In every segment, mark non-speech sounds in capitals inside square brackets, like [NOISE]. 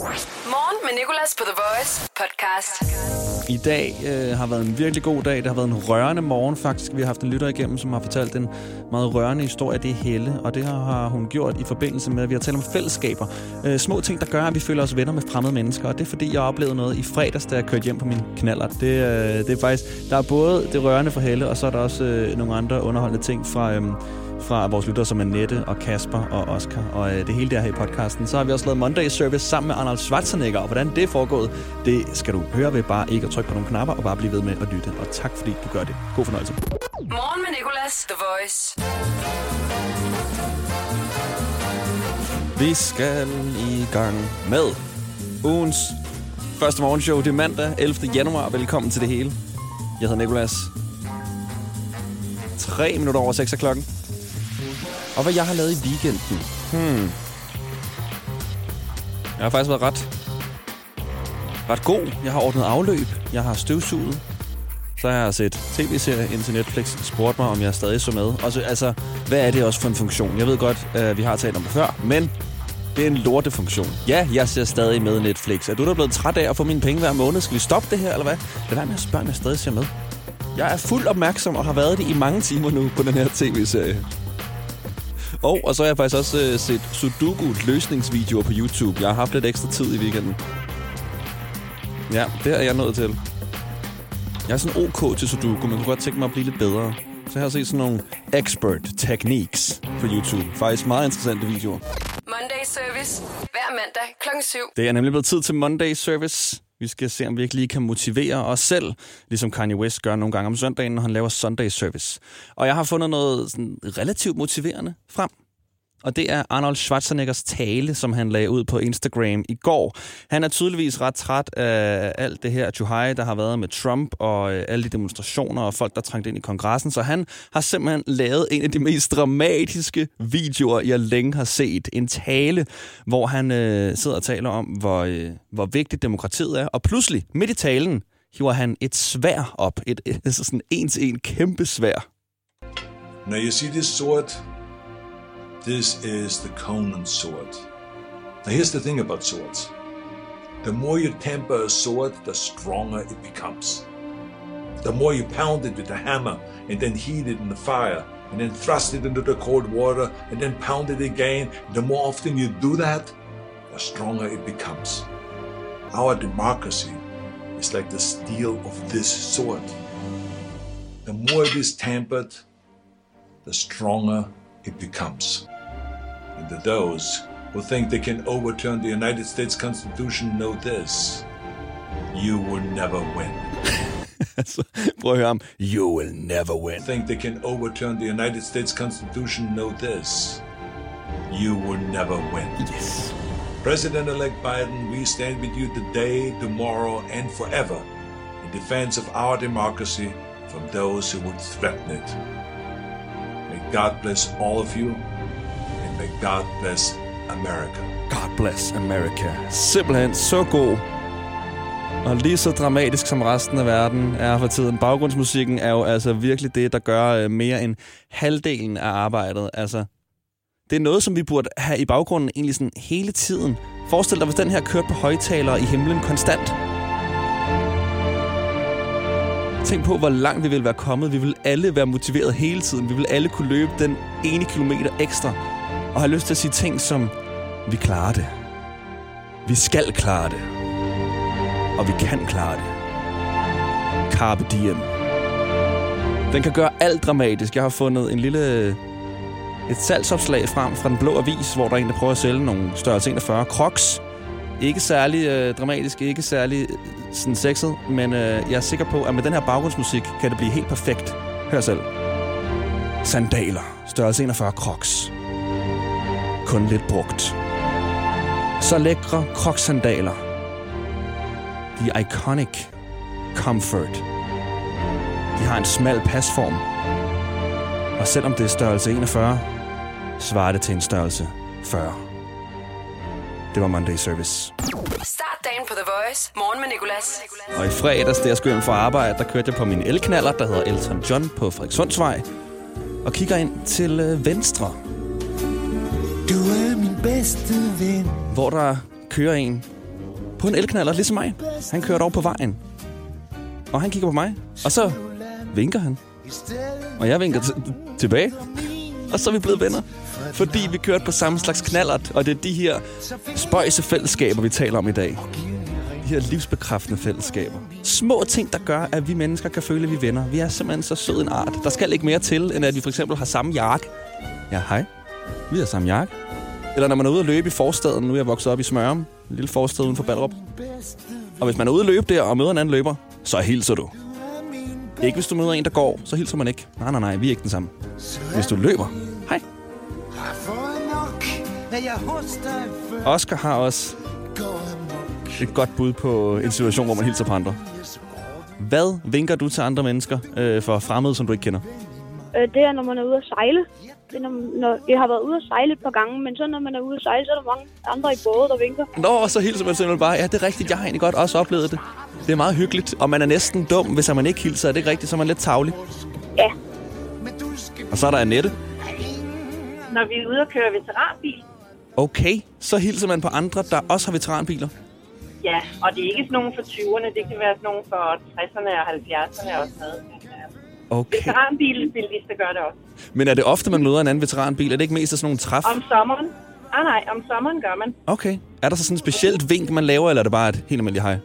Morgen med Nicolas på The Voice podcast. I dag øh, har været en virkelig god dag. Det har været en rørende morgen faktisk. Vi har haft en lytter igennem, som har fortalt en meget rørende historie. Det er Helle, og det har hun gjort i forbindelse med, at vi har talt om fællesskaber. Øh, små ting, der gør, at vi føler os venner med fremmede mennesker. Og det er fordi, jeg oplevede noget i fredags, da jeg kørte hjem på min knaller. Det, øh, det er faktisk, der er både det rørende for Helle, og så er der også øh, nogle andre underholdende ting fra... Øh, fra vores lyttere, som er Nette og Kasper og Oscar, og øh, det hele der her i podcasten. Så har vi også lavet Monday Service sammen med Arnold Schwarzenegger, og hvordan det er foregået, det skal du høre ved bare ikke at trykke på nogle knapper, og bare blive ved med at lytte. Og tak fordi du gør det. God fornøjelse. Morgen med Nicolas, The Voice. Vi skal i gang med ugens første morgenshow. Det er mandag 11. januar. Velkommen til det hele. Jeg hedder Nikolas. 3 minutter over 6 er klokken. Og hvad jeg har lavet i weekenden. Hmm. Jeg har faktisk været ret, ret god. Jeg har ordnet afløb. Jeg har støvsuget. Så har jeg set tv-serie ind til Netflix. Spurgte mig, om jeg stadig så med. Og så, altså, hvad er det også for en funktion? Jeg ved godt, øh, vi har talt om det før, men det er en lortefunktion. Ja, jeg ser stadig med Netflix. Er du da blevet træt af at få mine penge hver måned? Skal vi stoppe det her, eller hvad? Det er med at spørge, om jeg stadig ser med. Jeg er fuld opmærksom og har været det i mange timer nu på den her tv-serie. Og, og så har jeg faktisk også øh, set Sudoku-løsningsvideoer på YouTube. Jeg har haft lidt ekstra tid i weekenden. Ja, det er jeg nået til. Jeg er sådan ok til Sudoku, men kunne godt tænke mig at blive lidt bedre. Så jeg har set sådan nogle expert techniques på YouTube. Faktisk meget interessante videoer. Monday Service. Hver mandag klokken 7. Det er nemlig blevet tid til Monday Service. Vi skal se, om vi ikke lige kan motivere os selv, ligesom Kanye West gør nogle gange om søndagen, når han laver Sunday Service. Og jeg har fundet noget sådan relativt motiverende frem. Og det er Arnold Schwarzeneggers tale, som han lagde ud på Instagram i går. Han er tydeligvis ret træt af alt det her Juhai, der har været med Trump og øh, alle de demonstrationer og folk, der trængte ind i kongressen. Så han har simpelthen lavet en af de mest dramatiske videoer, jeg længe har set. En tale, hvor han øh, sidder og taler om, hvor, øh, hvor vigtigt demokratiet er. Og pludselig, midt i talen, hiver han et svær op. Et, et, [LAUGHS] altså et sådan en til en kæmpe svær. Når jeg siger det sort, This is the Conan sword. Now here's the thing about swords. The more you temper a sword, the stronger it becomes. The more you pound it with a hammer and then heat it in the fire and then thrust it into the cold water and then pound it again, the more often you do that, the stronger it becomes. Our democracy is like the steel of this sword. The more it is tempered, the stronger it becomes. And those who think they can overturn the United States Constitution know this. You will never win. [LAUGHS] Prøv at. Um, you will never win. Think they can overturn the United States Constitution know this. You will never win. Yes. President-elect Biden, we stand with you today, tomorrow, and forever in defense of our democracy from those who would threaten it. May God bless all of you, and God bless America. God bless America. Simpelthen så god. Og lige så dramatisk som resten af verden er for tiden. Baggrundsmusikken er jo altså virkelig det, der gør øh, mere end halvdelen af arbejdet. Altså, det er noget, som vi burde have i baggrunden egentlig sådan hele tiden. Forestil dig, hvis den her kørte på højtalere i himlen konstant. Tænk på, hvor langt vi ville være kommet. Vi ville alle være motiveret hele tiden. Vi ville alle kunne løbe den ene kilometer ekstra. Og har lyst til at sige ting som, vi klarer det. Vi skal klare det. Og vi kan klare det. Carpe diem. Den kan gøre alt dramatisk. Jeg har fundet en lille et salgsopslag frem fra den blå avis, hvor der er en, der prøver at sælge nogle størrelse 41 crocs. Ikke særlig øh, dramatisk, ikke særlig øh, sådan sexet, men øh, jeg er sikker på, at med den her baggrundsmusik kan det blive helt perfekt. Hør selv. Sandaler, størrelse 41 crocs. Kun lidt brugt. Så lækre crocs-sandaler. De iconic comfort. De har en smal pasform. Og selvom det er størrelse 41, svarer det til en størrelse 40. Det var Monday Service. Start dagen på The Voice. Morgen med Nicolas. Og i fredags, da jeg skulle hjem fra arbejde, der kørte jeg på min elknaller, der hedder Elton John på Frederikssundsvej, og kigger ind til øh, venstre, du er min bedste ven. hvor der kører en på en elknaller, ligesom mig. Han kører over på vejen. Og han kigger på mig, og så vinker han. Og jeg vinker t- tilbage. Og så er vi blevet venner. Fordi vi kørte på samme slags knallert, og det er de her spøjse fællesskaber, vi taler om i dag. De her livsbekræftende fællesskaber. Små ting, der gør, at vi mennesker kan føle, at vi er venner. Vi er simpelthen så sød en art. Der skal ikke mere til, end at vi for eksempel har samme jakke. Ja, hej. Vi hedder Sam jakke. Eller når man er ude at løbe i forstaden. Nu er jeg vokset op i Smørum. En lille forstad uden for Ballerup. Og hvis man er ude at løbe der og møder en anden løber, så hilser du. Ikke hvis du møder en, der går, så hilser man ikke. Nej, nej, nej, vi er ikke den samme. Hvis du løber, hej. Oscar har også et godt bud på en situation, hvor man hilser på andre. Hvad vinker du til andre mennesker øh, for fremmede, som du ikke kender? Øh, det er, når man er ude at sejle. Det er, når, når jeg har været ude at sejle et par gange, men så når man er ude at sejle, så er der mange andre i både, der vinker. Nå, og så hilser man simpelthen bare. Ja, det er rigtigt. Jeg har egentlig godt også oplevet det. Det er meget hyggeligt, og man er næsten dum, hvis man ikke hilser. Er det ikke rigtigt? Så er man lidt tavlig. Ja, Og så er der Annette. Når vi er ude og køre veteranbil, Okay, så hilser man på andre, der også har veteranbiler. ja, og det er ikke sådan nogen for 20'erne, det kan være sådan nogen for 60'erne og 70'erne og sådan noget. Okay. Veteranbilbilister gør det også. Men er det ofte, man møder en anden veteranbil? Er det ikke mest af sådan nogle træf? Om sommeren, ah nej, om sommeren gør man. Okay. Er der så sådan et specielt vink, man laver, eller er det bare et helt almindeligt hej?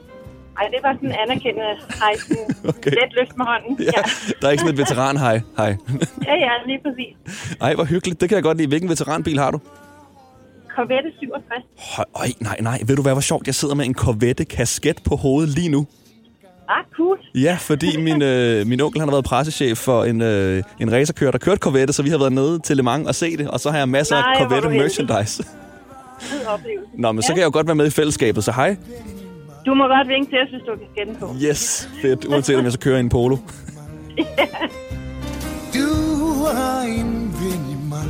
Ej, det var sådan en anerkendende hej, [LAUGHS] Okay. let løft med hånden. Ja, der er ikke sådan et veteran hej. Hej. ja, ja, lige præcis. Ej, hvor hyggeligt. Det kan jeg godt lide. Hvilken veteranbil har du? Corvette 67. Høj, øj, nej, nej. Ved du hvad, hvor sjovt? Jeg sidder med en Corvette kasket på hovedet lige nu. Ah, cool. Ja, fordi min, øh, min onkel han har været pressechef for en, øh, en racerkører, der kørte Corvette, så vi har været nede til Le Mans og se det, og så har jeg masser Nej, af Corvette merchandise. Nå, men så kan jeg jo godt være med i fællesskabet, så hej. Du må godt vinke til, at hvis du kan skænde på. Yes, fedt. Uanset om jeg så kører i en polo. [LAUGHS] Du har en ven i mig.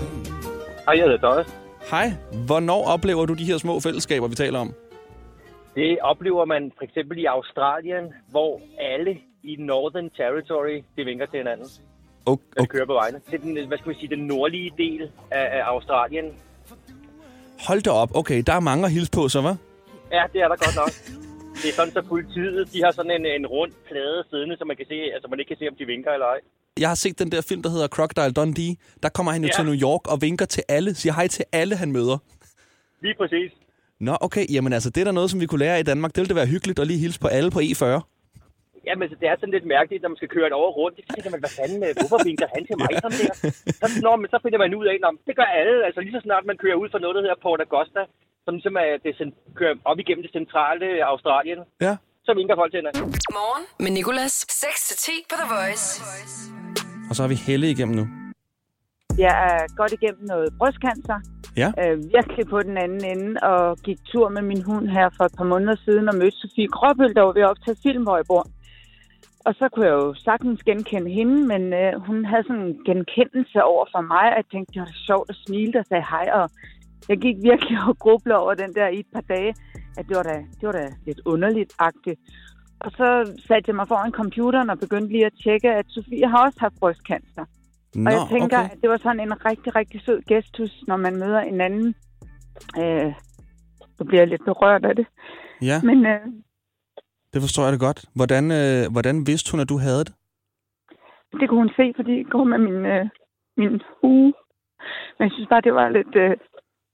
Hej, jeg hedder. Hej. Hvornår oplever du de her små fællesskaber, vi taler om? Det oplever man for eksempel i Australien, hvor alle i Northern Territory, de vinker til hinanden, Okay, okay. kører på vejene. Det er den, hvad skal vi sige, den nordlige del af, af Australien. Hold da op. Okay, der er mange at hilse på, så hvad? Ja, det er der godt nok. Det er sådan, så politiet, de har sådan en, en rund plade siddende, så man kan se, altså man ikke kan se, om de vinker eller ej. Jeg har set den der film, der hedder Crocodile Dundee. Der kommer han jo Ja. til New York og vinker til alle, siger hej til alle, han møder. Lige præcis. Nå, okay. Jamen altså, det er der noget, som vi kunne lære i Danmark. Det ville det være hyggeligt at lige hilse på alle på E E40. Ja, men så det er sådan lidt mærkeligt, når man skal køre et over rundt. Så tænker man, hvad fanden, øh, hvorfor vinker han til mig sådan der? Så, når, men så finder man ud af, at det gør alle. Altså lige så snart man kører ud for noget, der hedder Port Augusta, som ligesom er det, kører op igennem det centrale Australien, Ja. så vinker folk til hinanden. Morgen med Nicolas. 6-10 på The Voice. Og så har vi Helle igennem nu. Jeg er godt igennem noget brystcancer. Ja. Øh, virkelig på den anden ende, og gik tur med min hund her for et par måneder siden og mødte Sofie Gråbøl, der var ved at optage film, hvor jeg bor. Og så kunne jeg jo sagtens genkende hende, men øh, hun havde sådan en genkendelse over for mig, at jeg tænkte, det var da sjovt at smile og sagde hej. Og jeg gik virkelig [LAUGHS] og grublede over den der i et par dage, at det var da, det var da lidt underligt-agtigt. Og så satte jeg mig foran computeren og begyndte lige at tjekke, at Sofie har også haft brystcancer. Nå, Og jeg tænker, okay. at det var sådan en rigtig, rigtig sød gestus, når man møder en anden. Øh, så bliver lidt berørt af det. Ja, Men øh, det forstår jeg det godt. Hvordan, øh, hvordan vidste hun, at du havde det? det kunne hun se, fordi jeg går med min, øh, min hue. Men jeg synes bare, det var lidt... Øh,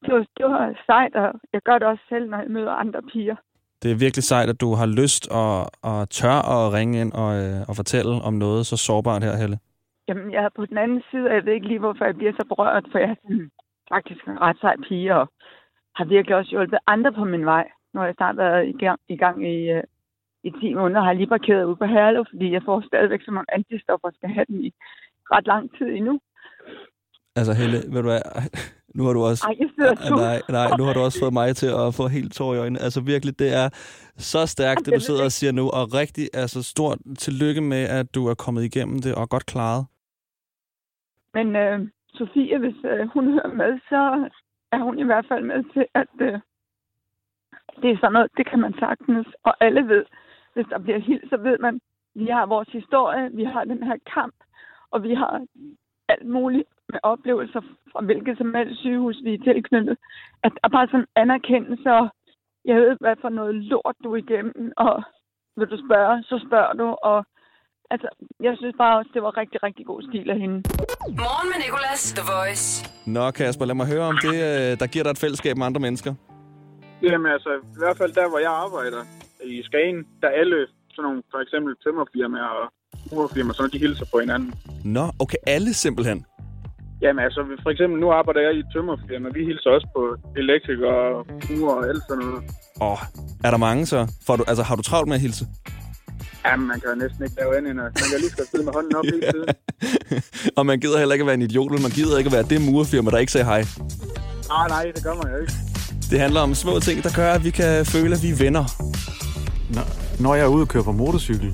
det, var, det var sejt, og jeg gør det også selv, når jeg møder andre piger. Det er virkelig sejt, at du har lyst og, og tør at ringe ind og, øh, og fortælle om noget så sårbart her, Helle. Jamen, jeg er på den anden side, og jeg ved ikke lige, hvorfor jeg bliver så berørt, for jeg er sådan, faktisk en ret sej pige, og har virkelig også hjulpet andre på min vej. Nu har jeg snart været i gang i, gang i, øh, i 10 måneder, har jeg lige parkeret ude på Herlev, fordi jeg får stadigvæk så mange antistoffer, og skal have den i ret lang tid endnu. Altså, Helle, ved du hvad? Nu har du også... Ej, jeg sidder. Nej, nej, nu har du også fået mig til at få helt tår i øjnene. Altså virkelig, det er så stærkt, det du sidder og siger nu. Og rigtig, altså stort tillykke med, at du er kommet igennem det og godt klaret. Men øh, Sofie, hvis øh, hun hører med, så er hun i hvert fald med til, at øh, det er sådan noget, det kan man sagtens. Og alle ved, hvis der bliver helt, så ved man, vi har vores historie, vi har den her kamp, og vi har alt muligt med oplevelser fra hvilket som helst sygehus, vi er tilknyttet. At der er bare sådan anerkendelse, og jeg ved, hvad for noget lort du er igennem, og vil du spørge, så spørger du, og altså, jeg synes bare også, det var rigtig, rigtig god stil af hende. Morgen med Nicolas, The Voice. Nå, Kasper, lad mig høre om det, øh, der giver dig et fællesskab med andre mennesker. Jamen altså, i hvert fald der, hvor jeg arbejder i Skagen, der er alle sådan nogle, for eksempel tømmerfirmaer og murfirmaer, sådan de hilser på hinanden. Nå, okay, alle simpelthen. Jamen altså, for eksempel nu arbejder jeg i et tømmerfirma, vi hilser også på elektrikere og murer og alt sådan noget. Åh, er der mange så? Får du, altså, har du travlt med at hilse? Jamen, man kan jo næsten ikke lave andet man kan lige skal sidde med hånden op hele tiden. [LAUGHS] Og man gider heller ikke at være en idiot, men man gider ikke at være det murfirma, der ikke sagde hej. Nej, nej, det gør man jo ikke. Det handler om små ting, der gør, at vi kan føle, at vi er venner. Når, når jeg er ude og køre på motorcykel,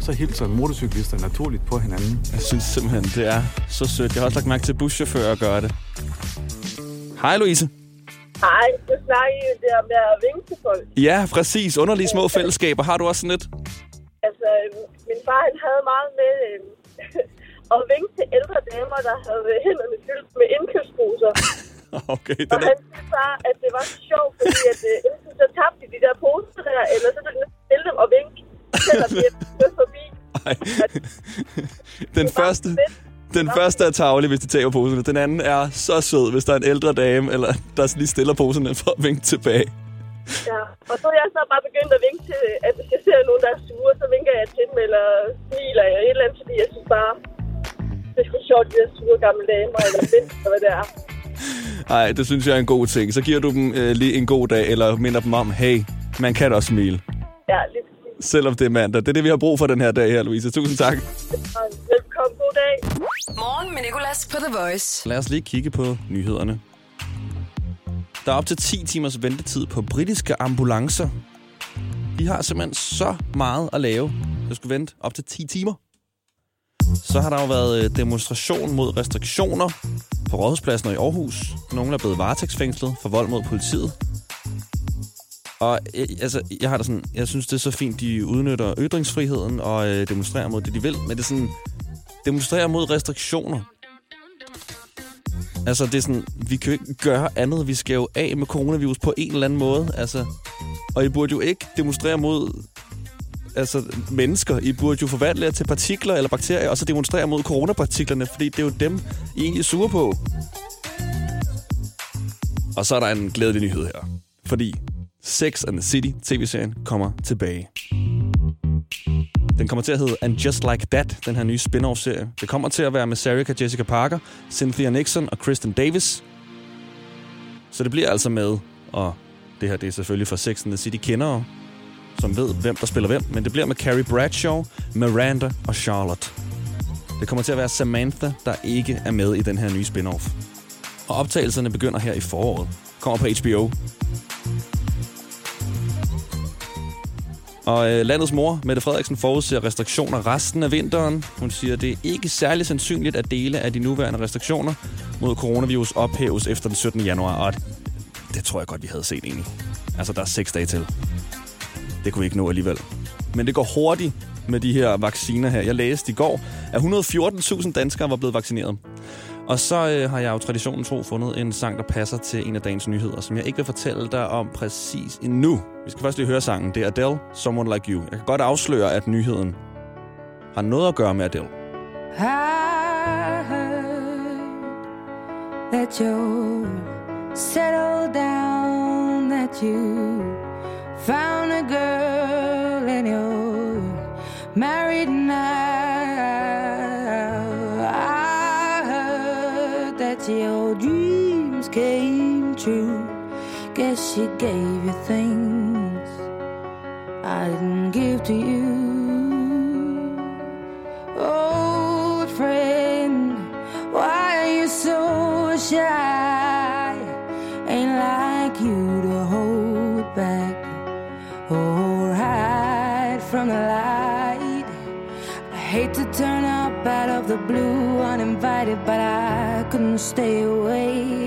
så hilser motorcyklister naturligt på hinanden. Jeg synes simpelthen, det er så sødt. Jeg har også lagt mærke til buschauffører at gøre det. Hej, Louise. Nej, du snakker jo der med at vinke til folk. Ja, præcis. Underlige små fællesskaber. Har du også sådan lidt? Øhm, min far han havde meget med øhm, [LAUGHS] at vinke til ældre damer, der havde hænderne fyldt med indkøbsposer. [LAUGHS] Okay, Og han synes bare, at det var så sjovt, fordi at, øh, enten så tabte de de der poser der, eller så ville de stille dem og vinke, selvom de forbi. [LAUGHS] Den første, den første er tavlig, hvis de tager poserne. Den anden er så sød, hvis der er en ældre dame, eller der lige stiller poserne for at vinke tilbage. Ja, og så er jeg så bare begyndt at vinke til, at hvis jeg ser nogen, der er sure, så vinker jeg til dem, eller smiler eller et eller andet, fordi jeg synes bare, det er sgu sjovt, de der sure gamle damer, eller fedt, eller hvad det er. Nej, det synes jeg er en god ting. Så giver du dem øh, lige en god dag, eller minder dem om, hey, man kan da også smile. Ja, lige Selvom det er mandag. Det er det, vi har brug for den her dag her, Louise. Tusind tak. Velkommen, god dag. Morgen med Nicolas på The Voice. Lad os lige kigge på nyhederne. Der er op til 10 timers ventetid på britiske ambulancer. De har simpelthen så meget at lave. Jeg skulle vente op til 10 timer. Så har der jo været øh, demonstration mod restriktioner på Rådhuspladsen og i Aarhus. Nogle er blevet varetægtsfængslet for vold mod politiet. Og øh, altså, jeg har da sådan, jeg synes, det er så fint, de udnytter ytringsfriheden og øh, demonstrerer mod det, de vil. Men det er sådan, demonstrerer mod restriktioner. Mm. Altså, det er sådan, vi kan jo ikke gøre andet. Vi skal jo af med coronavirus på en eller anden måde. Altså, og I burde jo ikke demonstrere mod altså, mennesker. I burde jo forvandle jer til partikler eller bakterier, og så demonstrere mod coronapartiklerne, fordi det er jo dem, I egentlig er sure på. Og så er der en glædelig nyhed her. Fordi Sex and the City tv-serien kommer tilbage. Den kommer til at hedde And Just Like That, den her nye spin-off-serie. Det kommer til at være med Sarah Jessica Parker, Cynthia Nixon og Kristen Davis. Så det bliver altså med, og det her det er selvfølgelig for Sex and the City kendere, som ved, hvem der spiller hvem, men det bliver med Carrie Bradshaw, Miranda og Charlotte. Det kommer til at være Samantha, der ikke er med i den her nye spin-off. Og optagelserne begynder her i foråret. Kommer på HBO. Og øh, landets mor, Mette Frederiksen, forudser restriktioner resten af vinteren. Hun siger, det er ikke særlig sandsynligt, at dele af de nuværende restriktioner mod coronavirus ophæves efter den 17. januar. Og det, det tror jeg godt, vi havde set egentlig. Altså, der er seks dage til. Det kunne vi ikke nå alligevel. Men det går hurtigt med de her vacciner her. Jeg læste i går, at 114.000 danskere var blevet vaccineret. Og så øh, har jeg jo traditionen tro fundet en sang, der passer til en af dagens nyheder, som jeg ikke vil fortælle dig om præcis endnu. Vi skal først lige høre sangen. Det er Adele, Someone Like You. Jeg kan godt afsløre, at nyheden har noget at gøre med Adele. I heard that you're settled down, that you found a girl and you're married now. True. Guess she gave you things I didn't give to you. Old friend, why are you so shy? Ain't like you to hold back or hide from the light. I hate to turn up out of the blue uninvited, but I couldn't stay away.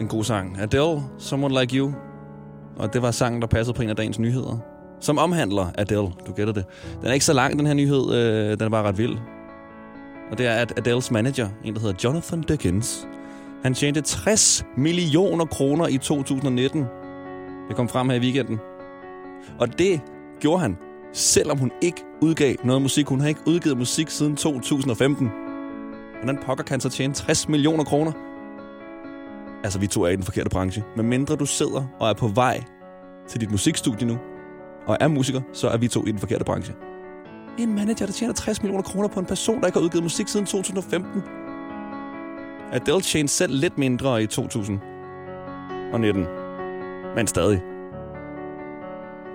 En god sang. Adele, Someone Like You. Og det var sangen, der passede på en af dagens nyheder. Som omhandler Adele, du gætter det. Den er ikke så lang, den her nyhed. Øh, den er bare ret vild. Og det er, at Adeles manager, en der hedder Jonathan Dickens, han tjente 60 millioner kroner i 2019. Det kom frem her i weekenden. Og det gjorde han, selvom hun ikke udgav noget musik. Hun har ikke udgivet musik siden 2015. Hvordan pokker kan han så tjene 60 millioner kroner? Altså, vi to er i den forkerte branche. Men mindre du sidder og er på vej til dit musikstudie nu, og er musiker, så er vi to i den forkerte branche. En manager, der tjener 60 millioner kroner på en person, der ikke har udgivet musik siden 2015. Adele tjente selv lidt mindre i 2019. Men stadig.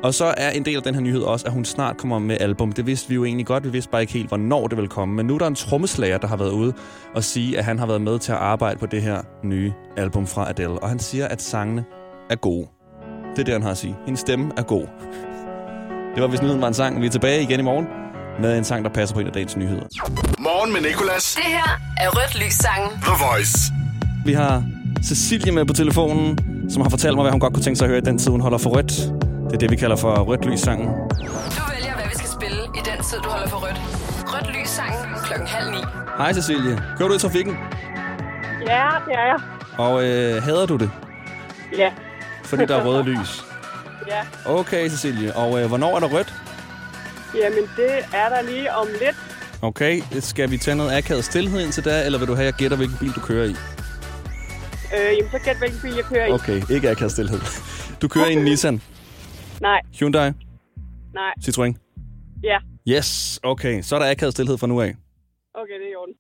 Og så er en del af den her nyhed også, at hun snart kommer med album. Det vidste vi jo egentlig godt. Vi vidste bare ikke helt, hvornår det vil komme. Men nu er der en trommeslager, der har været ude og sige, at han har været med til at arbejde på det her nye album fra Adele. Og han siger, at sangene er gode. Det er det, han har at sige. Hendes stemme er god. Det var, hvis nyheden var en sang. Vi er tilbage igen i morgen med en sang, der passer på en af dagens nyheder. Morgen med Nicolas. Det her er Rødt Lys sangen. The Voice. Vi har Cecilie med på telefonen, som har fortalt mig, hvad hun godt kunne tænke sig at høre i den tid, hun holder for rødt. Det er det, vi kalder for Rødt Lys sangen. Du vælger, hvad vi skal spille i den tid, du holder for rødt. Rødt Lys sangen klokken halv ni. Hej Cecilie. Kører du i trafikken? Ja, det er jeg. Og øh, hader du det, Ja. fordi der er røde [LAUGHS] lys? Ja. Okay, Cecilie. Og øh, hvornår er der rødt? Jamen, det er der lige om lidt. Okay, skal vi tage noget akavet stillhed ind til da, eller vil du have, at jeg gætter, hvilken bil du kører i? Øh, jamen, så gæt, hvilken bil jeg kører i. Okay, ikke akavet stillhed. Du kører i en Nissan, Nej, Hyundai, nej. Citroën. Ja, Yes, okay. Så er der akavet stillhed fra nu af. okay, det er i orden.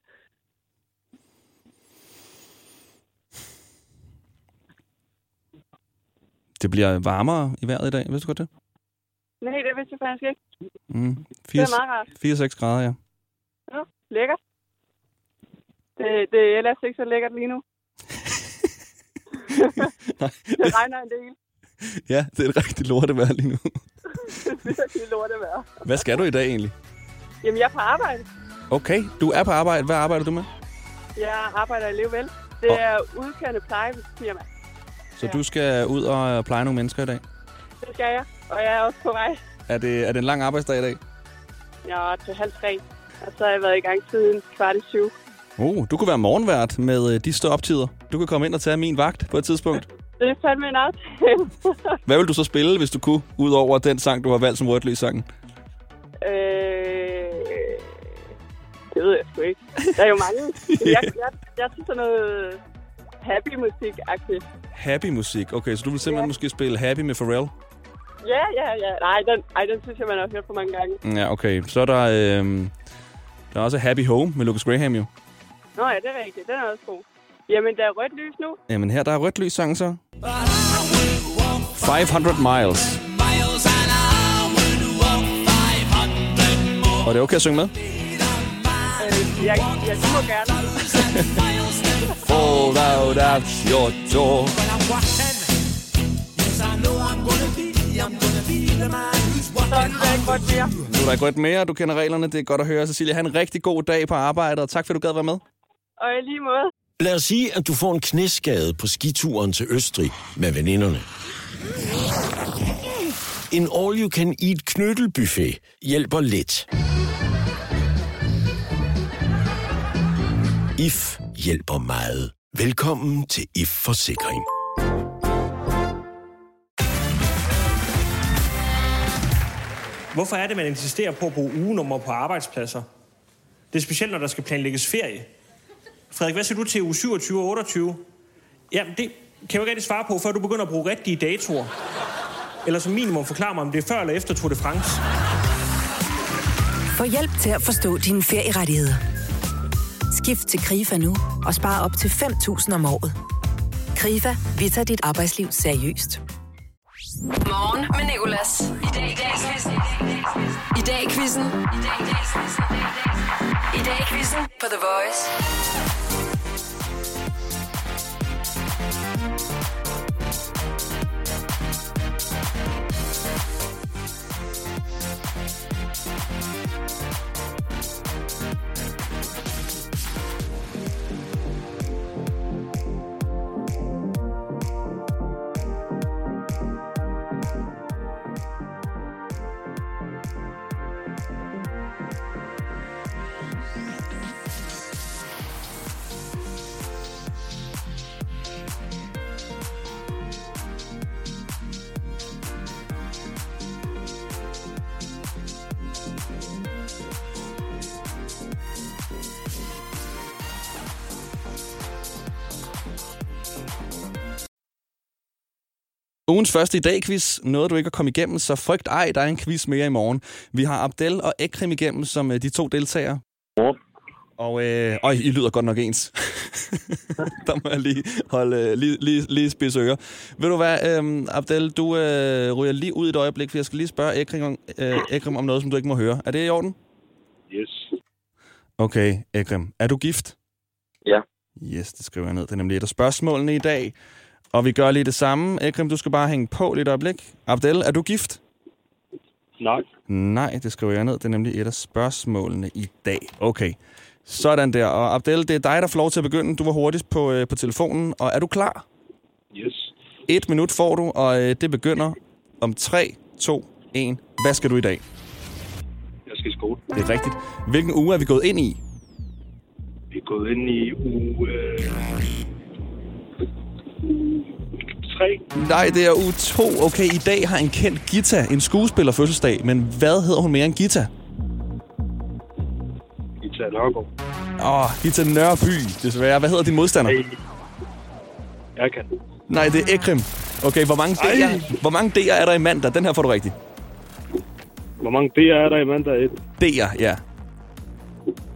Det bliver varmere i vejret i dag. Vidste du godt det? Nej, det vidste jeg faktisk ikke. Mm. Det er meget rart. 4-6 grader, ja. Ja, lækkert. Det, det er ellers ikke så lækkert lige nu. [LAUGHS] [LAUGHS] det regner en del. Ja, det er et rigtig lortevejr lige nu. [LAUGHS] det er virkelig lortevejr. Hvad skal du i dag egentlig? Jamen, jeg er på arbejde. Okay, du er på arbejde. Hvad arbejder du med? Jeg arbejder i Levevel. Det er udkørende plejefirma. Så du skal ud og pleje nogle mennesker i dag. Det skal jeg. Og jeg er også på vej. Er det, er det en lang arbejdsdag i dag? Er til halv tre. Og så har jeg været i gang siden kvart i syv. Oh, du kunne være morgenvært med øh, de stoptider. Du kan komme ind og tage min vagt på et tidspunkt. [LAUGHS] Det er fandme en aftale. [LAUGHS] Hvad vil du så spille, hvis du kunne, ud over den sang, du har valgt som rødt sangen? øh... Det ved jeg sgu ikke. Der er jo mange. [LAUGHS] Jeg, jeg, jeg synes sådan noget happy musik-agtigt. Happy musik. Okay, så du vil simpelthen ja. måske spille Happy med Pharrell? Ja, ja, ja. Nej, den, ej, den synes jeg, man har hørt for mange gange. Ja, okay. Så er der, øh, der er også Happy Home med Lucas Graham jo. Nå ja, det er rigtigt. Den er også god. Jamen, der er rødt lys nu. Jamen her, der er rødt lys sang så. 500 miles. Og det er okay at synge med? Øh, jeg, jeg, du må gerne. [LAUGHS] Hold out at your door. Nu er der ikke rødt mere, du kender reglerne, det er godt at høre. Cecilia, have en rigtig god dag på arbejdet, og tak for, at du gad være med. Og i lige måde. Lad os sige, at du får en knæskade på skituren til Østrig med veninderne. En all-you-can-eat knyttelbuffet hjælper lidt. IF hjælper meget. Velkommen til IF Forsikring. Hvorfor er det, man insisterer på at bruge ugenummer på arbejdspladser? Det er specielt, når der skal planlægges ferie. Frederik, hvad siger du til uge 27 og 28? Jamen, det kan jeg jo ikke rigtig svare på, før du begynder at bruge rigtige datoer. Eller som minimum forklare mig, om det er før eller efter Tour de France. Få hjælp til at forstå dine ferierettigheder. Skift til KRIFA nu og spar op til 5.000 om året. KRIFA, vi tager dit arbejdsliv seriøst. Morgen med Nicolas. I dag i quizzen. I dag i quizzen. I dag i quizzen på The Voice. Ugens første i dag quiz. Noget, du ikke har kommet igennem, så frygt ej, der er en quiz mere i morgen. Vi har Abdel og Ekrim igennem som øh, de to deltagere. Og øh, øj, I lyder godt nok ens. [LAUGHS] der må jeg lige holde øh, lige, lige, lige spids ører. Ved du hvad, øh, Abdel, du øh, ryger lige ud i et øjeblik, for jeg skal lige spørge Ekrim, om- øh, Ekrim om noget, som du ikke må høre. Er det i orden? Yes. Okay, Ekrim. Er du gift? Ja. Yes, det skriver jeg ned. Det er nemlig et af spørgsmålene i dag. Og vi gør lige det samme. Ekrim, du skal bare hænge på lidt øjeblik. Abdel, er du gift? Nej. Nej, det skriver jeg ned. Det er nemlig et af spørgsmålene i dag. Okay, sådan der. Og Abdel, det er dig, der får lov til at begynde. Du var hurtigst på, øh, på telefonen. Og er du klar? Yes. Et minut får du, og øh, det begynder om 3, 2, 1. Hvad skal du i dag? Jeg skal i skole. Det er rigtigt. Hvilken uge er vi gået ind i? Vi er gået ind i uge... Øh, tre. Nej, det er uge 2. Okay, i dag har en kendt Gita en skuespiller fødselsdag, men hvad hedder hun mere end Gita? Gita Nørgaard. Åh, oh, Gita Nørby, desværre. Hvad hedder din modstander? Jeg kan. Nej, det er Ekrim. Okay, hvor mange D'er, hvor mange D'er er der i mandag? Den her får du rigtigt. Hvor mange D'er er der i mandag? Et. D'er, ja.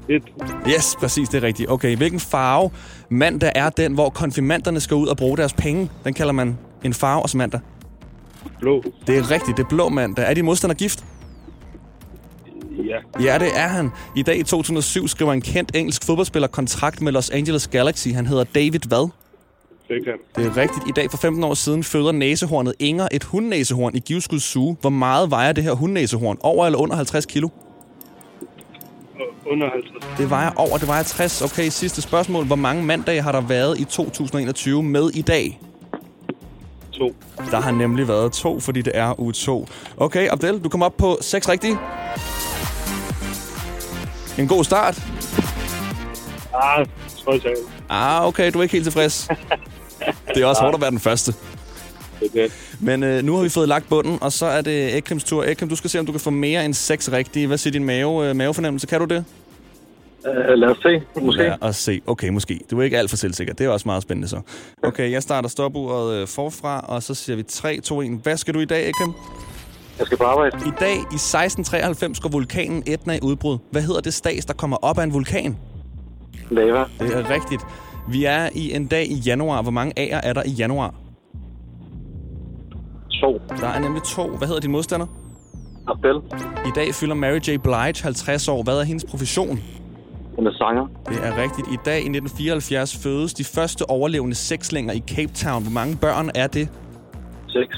Et. Yes, præcis, det er rigtigt. Okay, hvilken farve mandag er den, hvor konfirmanderne skal ud og bruge deres penge? Den kalder man en farve også mandag. Blå. Det er rigtigt, det er blå mandag. Er din modstander gift? Ja. Ja, det er han. I dag i 2007 skriver en kendt engelsk fodboldspiller kontrakt med Los Angeles Galaxy. Han hedder David hvad? Beckham. Det er rigtigt. I dag for 15 år siden føder næsehornet Inger et hundnæsehorn i Givskud Zoo. Hvor meget vejer det her hundnæsehorn? Over eller under 50 kilo? Under 50. Det vejer over, det vejer 60. Okay, sidste spørgsmål. Hvor mange mandage har der været i 2021 med i dag? To. Der har nemlig været to, fordi det er uge 2. Okay, Abdel, du kommer op på 6 rigtige. En god start. Ah, jeg sagde. Ah, okay, du er ikke helt tilfreds. [LAUGHS] Det er også hårdt at være den første. Det. Men øh, nu har vi fået lagt bunden, og så er det Ekrims tur. Ekrim, du skal se, om du kan få mere end 6 rigtige. Hvad siger din mave, øh, mavefornemmelse? Kan du det? Uh, lad os se. Måske. Lad os se. Okay, måske. Du er ikke alt for selvsikker. Det er også meget spændende så. Okay, jeg starter stopuret øh, forfra, og så siger vi 3, 2, 1. Hvad skal du i dag, Ekrim? Jeg skal på arbejde. I dag i 1693 går vulkanen Etna i udbrud. Hvad hedder det stads, der kommer op af en vulkan? Lava. Det er rigtigt. Vi er i en dag i januar. Hvor mange A'er er der i januar? To. Der er nemlig to. Hvad hedder din modstander? Abdel. I dag fylder Mary J. Blige 50 år. Hvad er hendes profession? Hun er sanger. Det er rigtigt. I dag i 1974 fødes de første overlevende sekslinger i Cape Town. Hvor mange børn er det? Seks.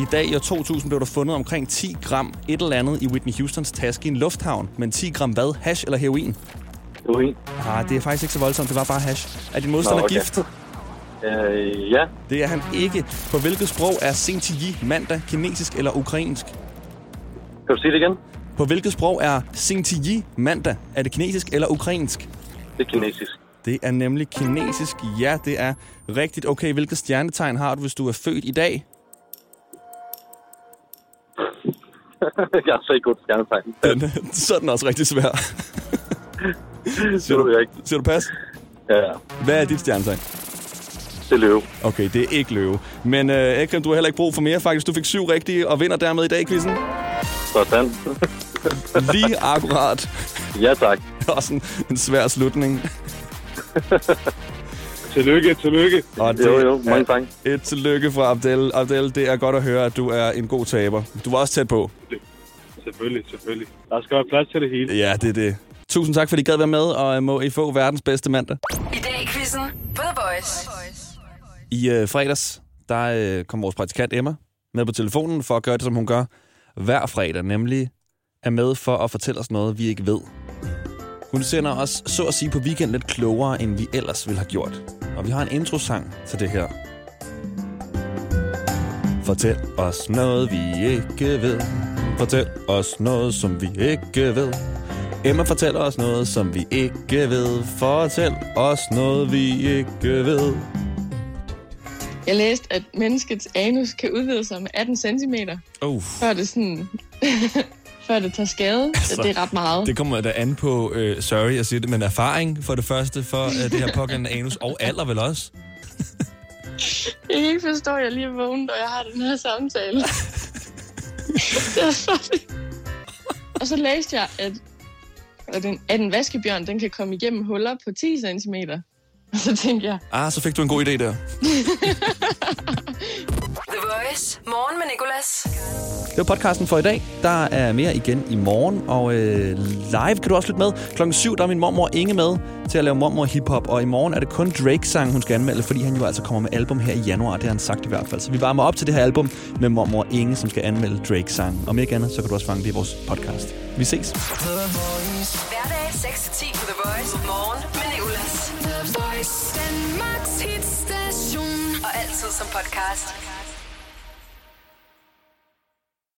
I dag i år 2000 blev der fundet omkring 10 gram et eller andet i Whitney Houstons taske i en lufthavn. Men 10 gram hvad? Hash eller heroin? Heroin. Ah, det er faktisk ikke så voldsomt. Det var bare hash. Er din modstander Nå, okay. gift? Uh, ja. Det er han ikke. På hvilket sprog er Xinjiang mandag? Kinesisk eller ukrainsk? Kan du sige det igen? På hvilket sprog er Xinjiang mandag? Er det kinesisk eller ukrainsk? Det er kinesisk. Det er nemlig kinesisk. Ja, det er rigtigt. Okay, hvilket stjernetegn har du, hvis du er født i dag? [LAUGHS] jeg er så ikke god stjernetegn. Den, så er den også rigtig svær. [LAUGHS] jeg ikke. Siger du pas? Ja. Hvad er dit stjernetegn? Det er løve. Okay, det er ikke løve. Men øh, Ekrem, du har heller ikke brug for mere faktisk. Du fik syv rigtige og vinder dermed i dag, quizzen. Sådan. [LAUGHS] Lige akkurat. Ja, tak. [LAUGHS] Også en, en svær slutning. [LAUGHS] tillykke, tillykke. Og det Jo, jo, mange er tak. Et tillykke fra Abdel. Abdel, det er godt at høre, at du er en god taber. Du var også tæt på. Selvfølgelig, selvfølgelig. Der skal være plads til det hele. Ja, det er det. Tusind tak, fordi I gad være med, og øh, må I få verdens bedste mandag. I dag i quizzen på The Voice. I øh, fredags, der øh, kom vores praktikant Emma med på telefonen for at gøre det, som hun gør hver fredag, nemlig er med for at fortælle os noget, vi ikke ved. Hun sender os, så at sige, på weekend lidt klogere, end vi ellers ville have gjort. Og vi har en introsang til det her. Fortæl os noget, vi ikke ved. Fortæl os noget, som vi ikke ved. Emma fortæller os noget, som vi ikke ved. Fortæl os noget, vi ikke ved. Jeg læste, at menneskets anus kan udvide sig med 18 cm, Uh. før det sådan... [LAUGHS] før det tager skade. Altså, det er ret meget. Det kommer da an på, øh, sorry, jeg siger det, men erfaring for det første for øh, det her pågældende anus, og alder vel også. [LAUGHS] Jeg kan ikke forstå, at jeg lige er vågnet, og jeg har den her samtale. [LAUGHS] det er så. Og så læste jeg, at, at, en, at en vaskebjørn den kan komme igennem huller på 10 cm. Og [LAUGHS] så tænkte jeg, Ah, så fik du en god idé der. [LAUGHS] The Voice. Morgen med Nicolas. Det var podcasten for i dag. Der er mere igen i morgen, og øh, live kan du også lytte med. Klokken 7 der er min mormor Inge med til at lave mormor hiphop, og i morgen er det kun Drake-sang, hun skal anmelde, fordi han jo altså kommer med album her i januar, det har han sagt i hvert fald. Så vi varmer op til det her album med mormor Inge, som skal anmelde Drake-sang. Og mere gerne, så kan du også fange det i vores podcast. Vi ses. Hverdag 6-10 på The Voice. Morgen med. The Voice. Danmarks hitstation. Og altid som podcast.